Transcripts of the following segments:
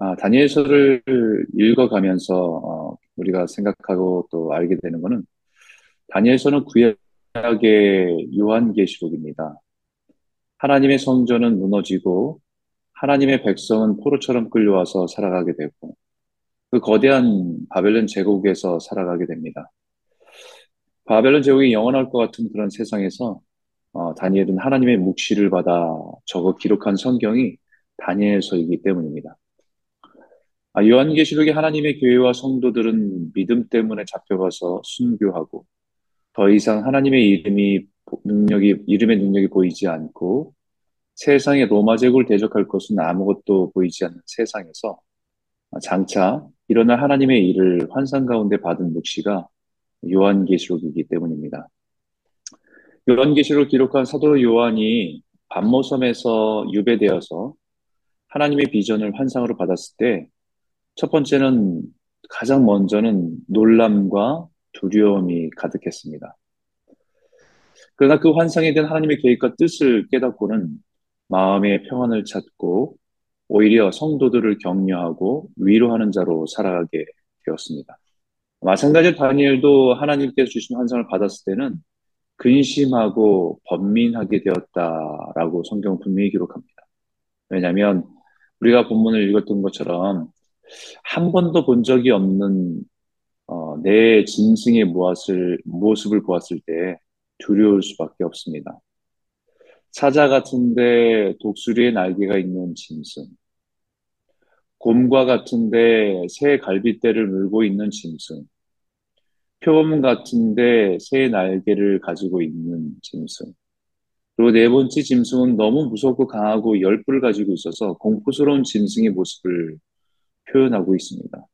아, 다니엘서를 읽어가면서 어, 우리가 생각하고 또 알게 되는 것은 다니엘서는 구약의 요한계시록입니다. 하나님의 성전은 무너지고 하나님의 백성은 포로처럼 끌려와서 살아가게 되고 그 거대한 바벨론 제국에서 살아가게 됩니다. 바벨론 제국이 영원할 것 같은 그런 세상에서 어, 다니엘은 하나님의 묵시를 받아 적어 기록한 성경이 다니엘서이기 때문입니다. 아, 요한계시록의 하나님의 교회와 성도들은 믿음 때문에 잡혀가서 순교하고 더 이상 하나님의 이름이 능력이 이름의 능력이 보이지 않고 세상의 로마 제국을 대적할 것은 아무것도 보이지 않는 세상에서 장차 일어날 하나님의 일을 환상 가운데 받은 묵시가 요한계시록이기 때문입니다. 요한계시록을 기록한 사도 요한이 반모섬에서 유배되어서 하나님의 비전을 환상으로 받았을 때 첫 번째는 가장 먼저는 놀람과 두려움이 가득했습니다. 그러나 그 환상에 대한 하나님의 계획과 뜻을 깨닫고는 마음의 평안을 찾고 오히려 성도들을 격려하고 위로하는 자로 살아가게 되었습니다. 마찬가지로 다니엘도 하나님께서 주신 환상을 받았을 때는 근심하고 번민하게 되었다라고 성경 분명히 기록합니다. 왜냐하면 우리가 본문을 읽었던 것처럼 한 번도 본 적이 없는 어, 내 짐승의 무엇을, 모습을 보았을 때 두려울 수밖에 없습니다. 사자 같은데 독수리의 날개가 있는 짐승, 곰과 같은데 새 갈빗대를 물고 있는 짐승, 표범 같은데 새 날개를 가지고 있는 짐승. 그리고 네 번째 짐승은 너무 무섭고 강하고 열불을 가지고 있어서 공포스러운 짐승의 모습을 표현하고 있습니다.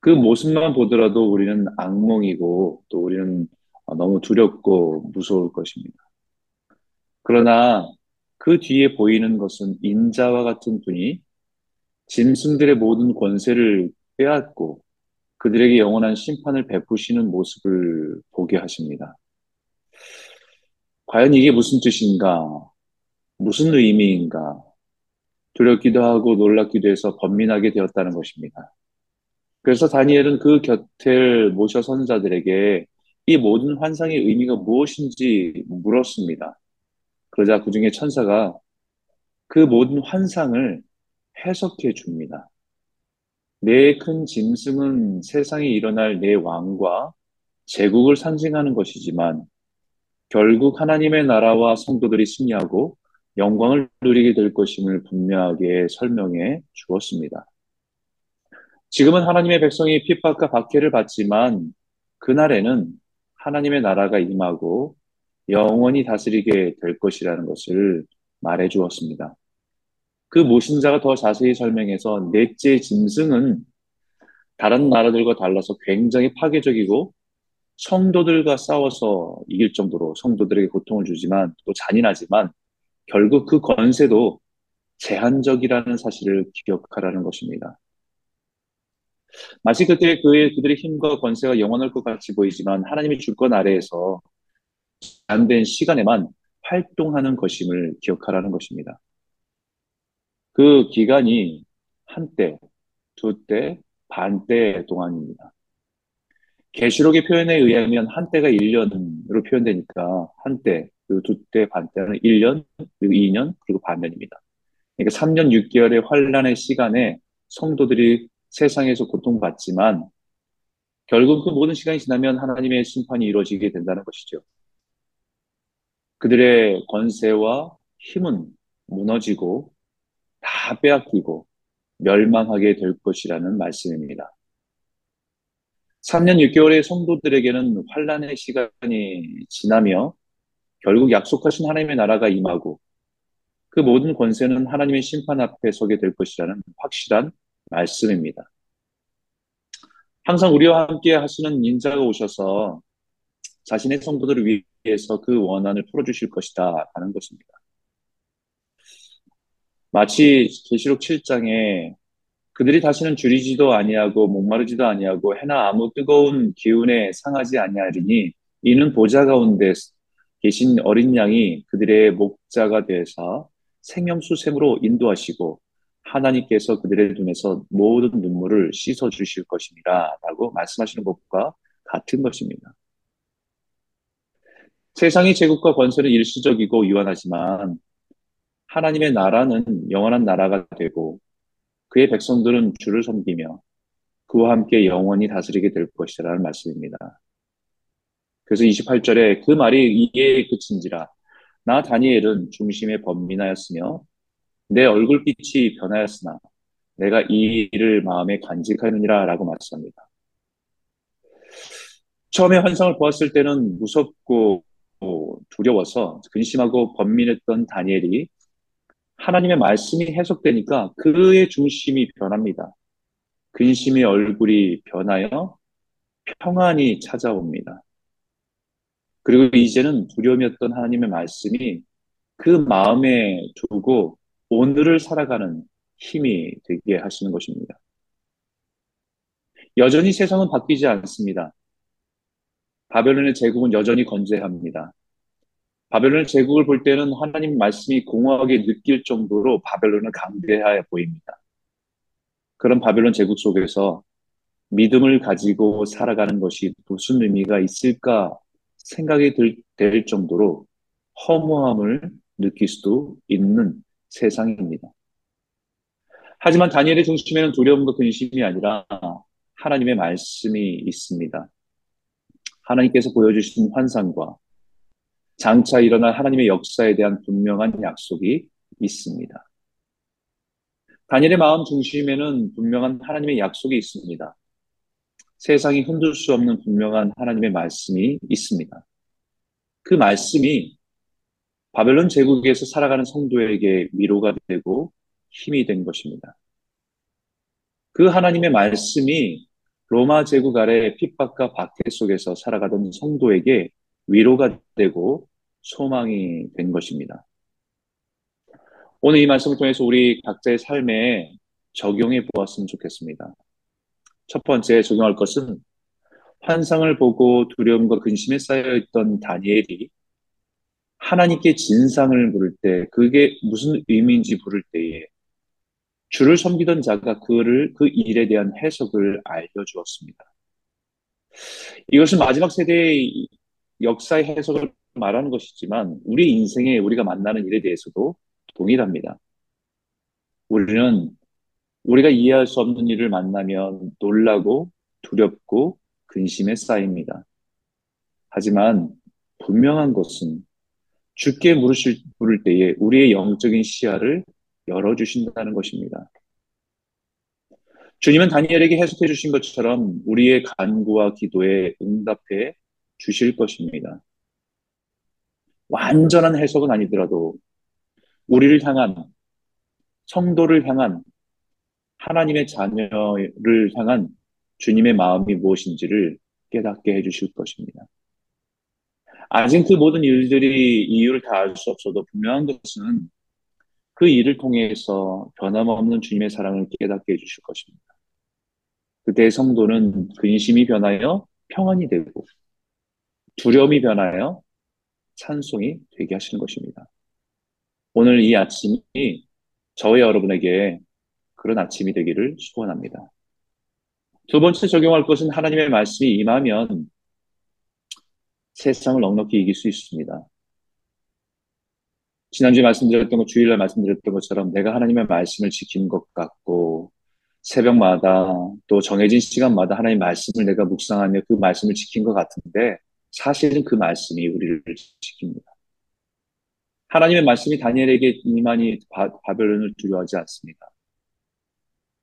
그 모습만 보더라도 우리는 악몽이고 또 우리는 너무 두렵고 무서울 것입니다. 그러나 그 뒤에 보이는 것은 인자와 같은 분이 짐승들의 모든 권세를 빼앗고 그들에게 영원한 심판을 베푸시는 모습을 보게 하십니다. 과연 이게 무슨 뜻인가? 무슨 의미인가? 두렵기도 하고 놀랍기도 해서 번민하게 되었다는 것입니다. 그래서 다니엘은 그 곁을 모셔 선 자들에게 이 모든 환상의 의미가 무엇인지 물었습니다. 그러자 그 중에 천사가 그 모든 환상을 해석해 줍니다. 내 큰 짐승은 세상에 일어날 내 왕과 제국을 상징하는 것이지만 결국 하나님의 나라와 성도들이 승리하고 영광을 누리게 될 것임을 분명하게 설명해 주었습니다. 지금은 하나님의 백성이 핍박과 박해를 받지만 그날에는 하나님의 나라가 임하고 영원히 다스리게 될 것이라는 것을 말해 주었습니다. 그 모신자가 더 자세히 설명해서 넷째 짐승은 다른 나라들과 달라서 굉장히 파괴적이고 성도들과 싸워서 이길 정도로 성도들에게 고통을 주지만 또 잔인하지만 결국 그 권세도 제한적이라는 사실을 기억하라는 것입니다. 마치 그때 그의 그들의 힘과 권세가 영원할 것 같이 보이지만 하나님의 주권 아래에서 제한된 시간에만 활동하는 것임을 기억하라는 것입니다. 그 기간이 한 때, 두 때, 반 때 동안입니다. 계시록의 표현에 의하면 한때가 1년으로 표현되니까 한때, 그리고 두 때, 반 때는 1년, 그리고 2년, 그리고 반년입니다. 그러니까 3년 6개월의 환란의 시간에 성도들이 세상에서 고통받지만 결국 그 모든 시간이 지나면 하나님의 심판이 이루어지게 된다는 것이죠. 그들의 권세와 힘은 무너지고 다 빼앗기고 멸망하게 될 것이라는 말씀입니다. 3년 6개월의 성도들에게는 환란의 시간이 지나며 결국 약속하신 하나님의 나라가 임하고 그 모든 권세는 하나님의 심판 앞에 서게 될 것이라는 확실한 말씀입니다. 항상 우리와 함께 하시는 인자가 오셔서 자신의 성도들을 위해서 그 원한을 풀어주실 것이다 하는 것입니다. 마치 계시록 7장에 그들이 다시는 줄이지도 아니하고 목마르지도 아니하고 해나 아무 뜨거운 기운에 상하지 아니하리니 이는 보좌 가운데 계신 어린 양이 그들의 목자가 되사 생명수 샘으로 인도하시고 하나님께서 그들의 눈에서 모든 눈물을 씻어 주실 것입니다. 라고 말씀하시는 것과 같은 것입니다. 세상의 제국과 권세는 일시적이고 유한하지만 하나님의 나라는 영원한 나라가 되고 그의 백성들은 주를 섬기며 그와 함께 영원히 다스리게 될 것이라는 말씀입니다. 그래서 28절에 그 말이 이에 그친지라 나 다니엘은 중심에 범민하였으며 내 얼굴빛이 변하였으나 내가 이 일을 마음에 간직하느니라 라고 말씀합니다. 처음에 환상을 보았을 때는 무섭고 두려워서 근심하고 번민했던 다니엘이 하나님의 말씀이 해석되니까 그의 중심이 변합니다. 근심의 얼굴이 변하여 평안이 찾아옵니다. 그리고 이제는 두려움이었던 하나님의 말씀이 그 마음에 두고 오늘을 살아가는 힘이 되게 하시는 것입니다. 여전히 세상은 바뀌지 않습니다. 바벨론의 제국은 여전히 건재합니다. 바벨론 제국을 볼 때는 하나님 말씀이 공허하게 느낄 정도로 바벨론은 강대하여 보입니다. 그런 바벨론 제국 속에서 믿음을 가지고 살아가는 것이 무슨 의미가 있을까 생각이 들, 될 정도로 허무함을 느낄 수도 있는 세상입니다. 하지만 다니엘의 중심에는 두려움과 근심이 아니라 하나님의 말씀이 있습니다. 하나님께서 보여주신 환상과 장차 일어날 하나님의 역사에 대한 분명한 약속이 있습니다. 다니엘의 마음 중심에는 분명한 하나님의 약속이 있습니다. 세상이 흔들 수 없는 분명한 하나님의 말씀이 있습니다. 그 말씀이 바벨론 제국에서 살아가는 성도에게 위로가 되고 힘이 된 것입니다. 그 하나님의 말씀이 로마 제국 아래 핍박과 박해 속에서 살아가던 성도에게 위로가 되고 소망이 된 것입니다. 오늘 이 말씀을 통해서 우리 각자의 삶에 적용해 보았으면 좋겠습니다. 첫 번째 적용할 것은 환상을 보고 두려움과 근심에 쌓여 있던 다니엘이 하나님께 진상을 물을 때 그게 무슨 의미인지 물을 때에 주를 섬기던 자가 그를 그 일에 대한 해석을 알려주었습니다. 이것은 마지막 세대의 역사의 해석을 말하는 것이지만 우리 인생에 우리가 만나는 일에 대해서도 동일합니다. 우리는 우리가 이해할 수 없는 일을 만나면 놀라고 두렵고 근심에 쌓입니다. 하지만 분명한 것은 주께 물으실, 물을 때에 우리의 영적인 시야를 열어주신다는 것입니다. 주님은 다니엘에게 해석해 주신 것처럼 우리의 간구와 기도에 응답해 주실 것입니다. 완전한 해석은 아니더라도 우리를 향한 성도를 향한 하나님의 자녀를 향한 주님의 마음이 무엇인지를 깨닫게 해주실 것입니다. 아직 그 모든 일들이 이유를 다 알 수 없어도 분명한 것은 그 일을 통해서 변함없는 주님의 사랑을 깨닫게 해주실 것입니다. 그때 성도는 근심이 변하여 평안이 되고 두려움이 변하여 찬송이 되게 하시는 것입니다. 오늘 이 아침이 저와 여러분에게 그런 아침이 되기를 소원합니다. 두 번째 적용할 것은 하나님의 말씀이 임하면 세상을 넉넉히 이길 수 있습니다. 지난주에 말씀드렸던 것, 주일날 말씀드렸던 것처럼 내가 하나님의 말씀을 지키는 것 같고 새벽마다 또 정해진 시간마다 하나님 말씀을 내가 묵상하며 그 말씀을 지킨 것 같은데 사실은 그 말씀이 우리를 지킵니다. 하나님의 말씀이 다니엘에게 이만이 바벨론을 두려워하지 않습니다.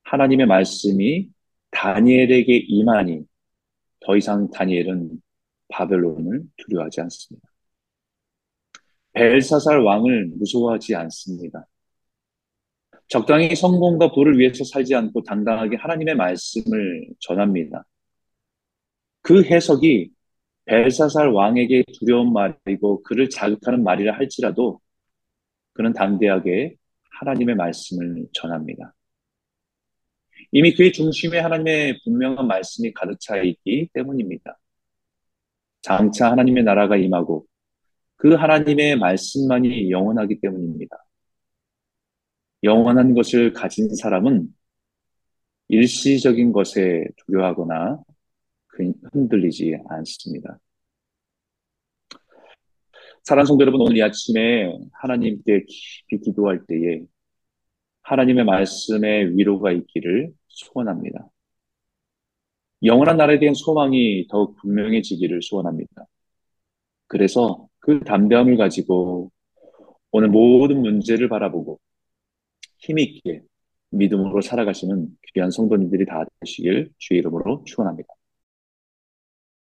하나님의 말씀이 다니엘에게 이만이 더 이상 다니엘은 바벨론을 두려워하지 않습니다. 벨사살 왕을 무서워하지 않습니다. 적당히 성공과 부를 위해서 살지 않고 당당하게 하나님의 말씀을 전합니다. 그 해석이 벨사살 왕에게 두려운 말이고 그를 자극하는 말이라 할지라도 그는 담대하게 하나님의 말씀을 전합니다. 이미 그의 중심에 하나님의 분명한 말씀이 가득 차 있기 때문입니다. 장차 하나님의 나라가 임하고 그 하나님의 말씀만이 영원하기 때문입니다. 영원한 것을 가진 사람은 일시적인 것에 두려워하거나 그 흔들리지 않습니다. 사랑 성도 여러분, 오늘 이 아침에 하나님께 깊이 기도할 때에 하나님의 말씀에 위로가 있기를 소원합니다. 영원한 나라에 대한 소망이 더욱 분명해지기를 소원합니다. 그래서 그 담대함을 가지고 오늘 모든 문제를 바라보고 힘있게 믿음으로 살아가시는 귀한 성도님들이 다 되시길 주의 이름으로 축원합니다.